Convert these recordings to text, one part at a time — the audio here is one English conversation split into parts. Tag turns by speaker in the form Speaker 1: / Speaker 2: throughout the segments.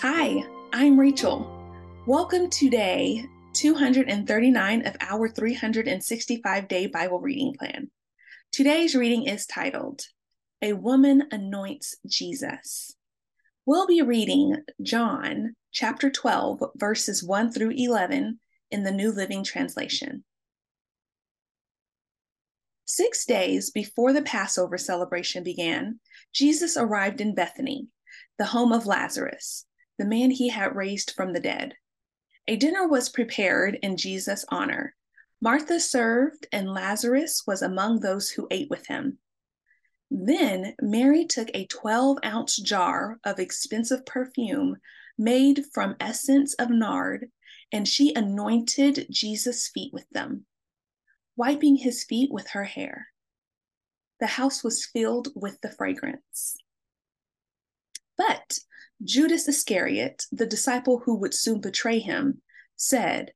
Speaker 1: Hi, I'm Rachel. Welcome to day 239 of our 365 day Bible reading plan. Today's reading is titled, A Woman Anoints Jesus. We'll be reading John chapter 12, verses 1 through 11 in the New Living Translation. Six days before the Passover celebration began, Jesus arrived in Bethany, the home of Lazarus the man he had raised from the dead. A dinner was prepared in Jesus' honor. Martha served, and Lazarus was among those who ate with him. Then Mary took a 12 ounce jar of expensive perfume made from essence of nard, and she anointed Jesus' feet with them, wiping his feet with her hair. The house was filled with the fragrance. But Judas Iscariot, the disciple who would soon betray him, said,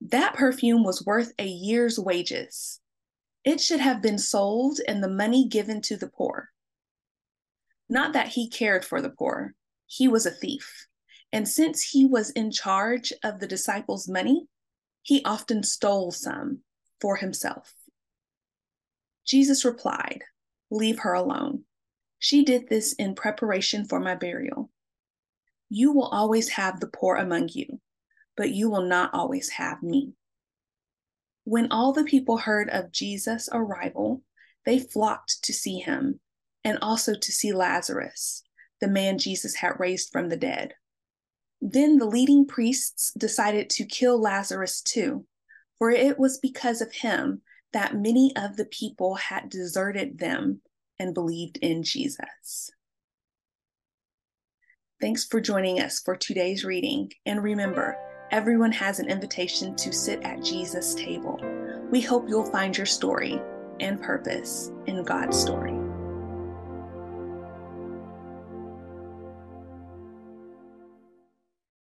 Speaker 1: That perfume was worth a year's wages. It should have been sold and the money given to the poor. Not that he cared for the poor, he was a thief. And since he was in charge of the disciples' money, he often stole some for himself. Jesus replied, Leave her alone. She did this in preparation for my burial. You will always have the poor among you, but you will not always have me. When all the people heard of Jesus' arrival, they flocked to see him and also to see Lazarus, the man Jesus had raised from the dead. Then the leading priests decided to kill Lazarus too, for it was because of him that many of the people had deserted them and believed in Jesus. Thanks for joining us for today's reading. And remember, everyone has an invitation to sit at Jesus' table. We hope you'll find your story and purpose in God's story.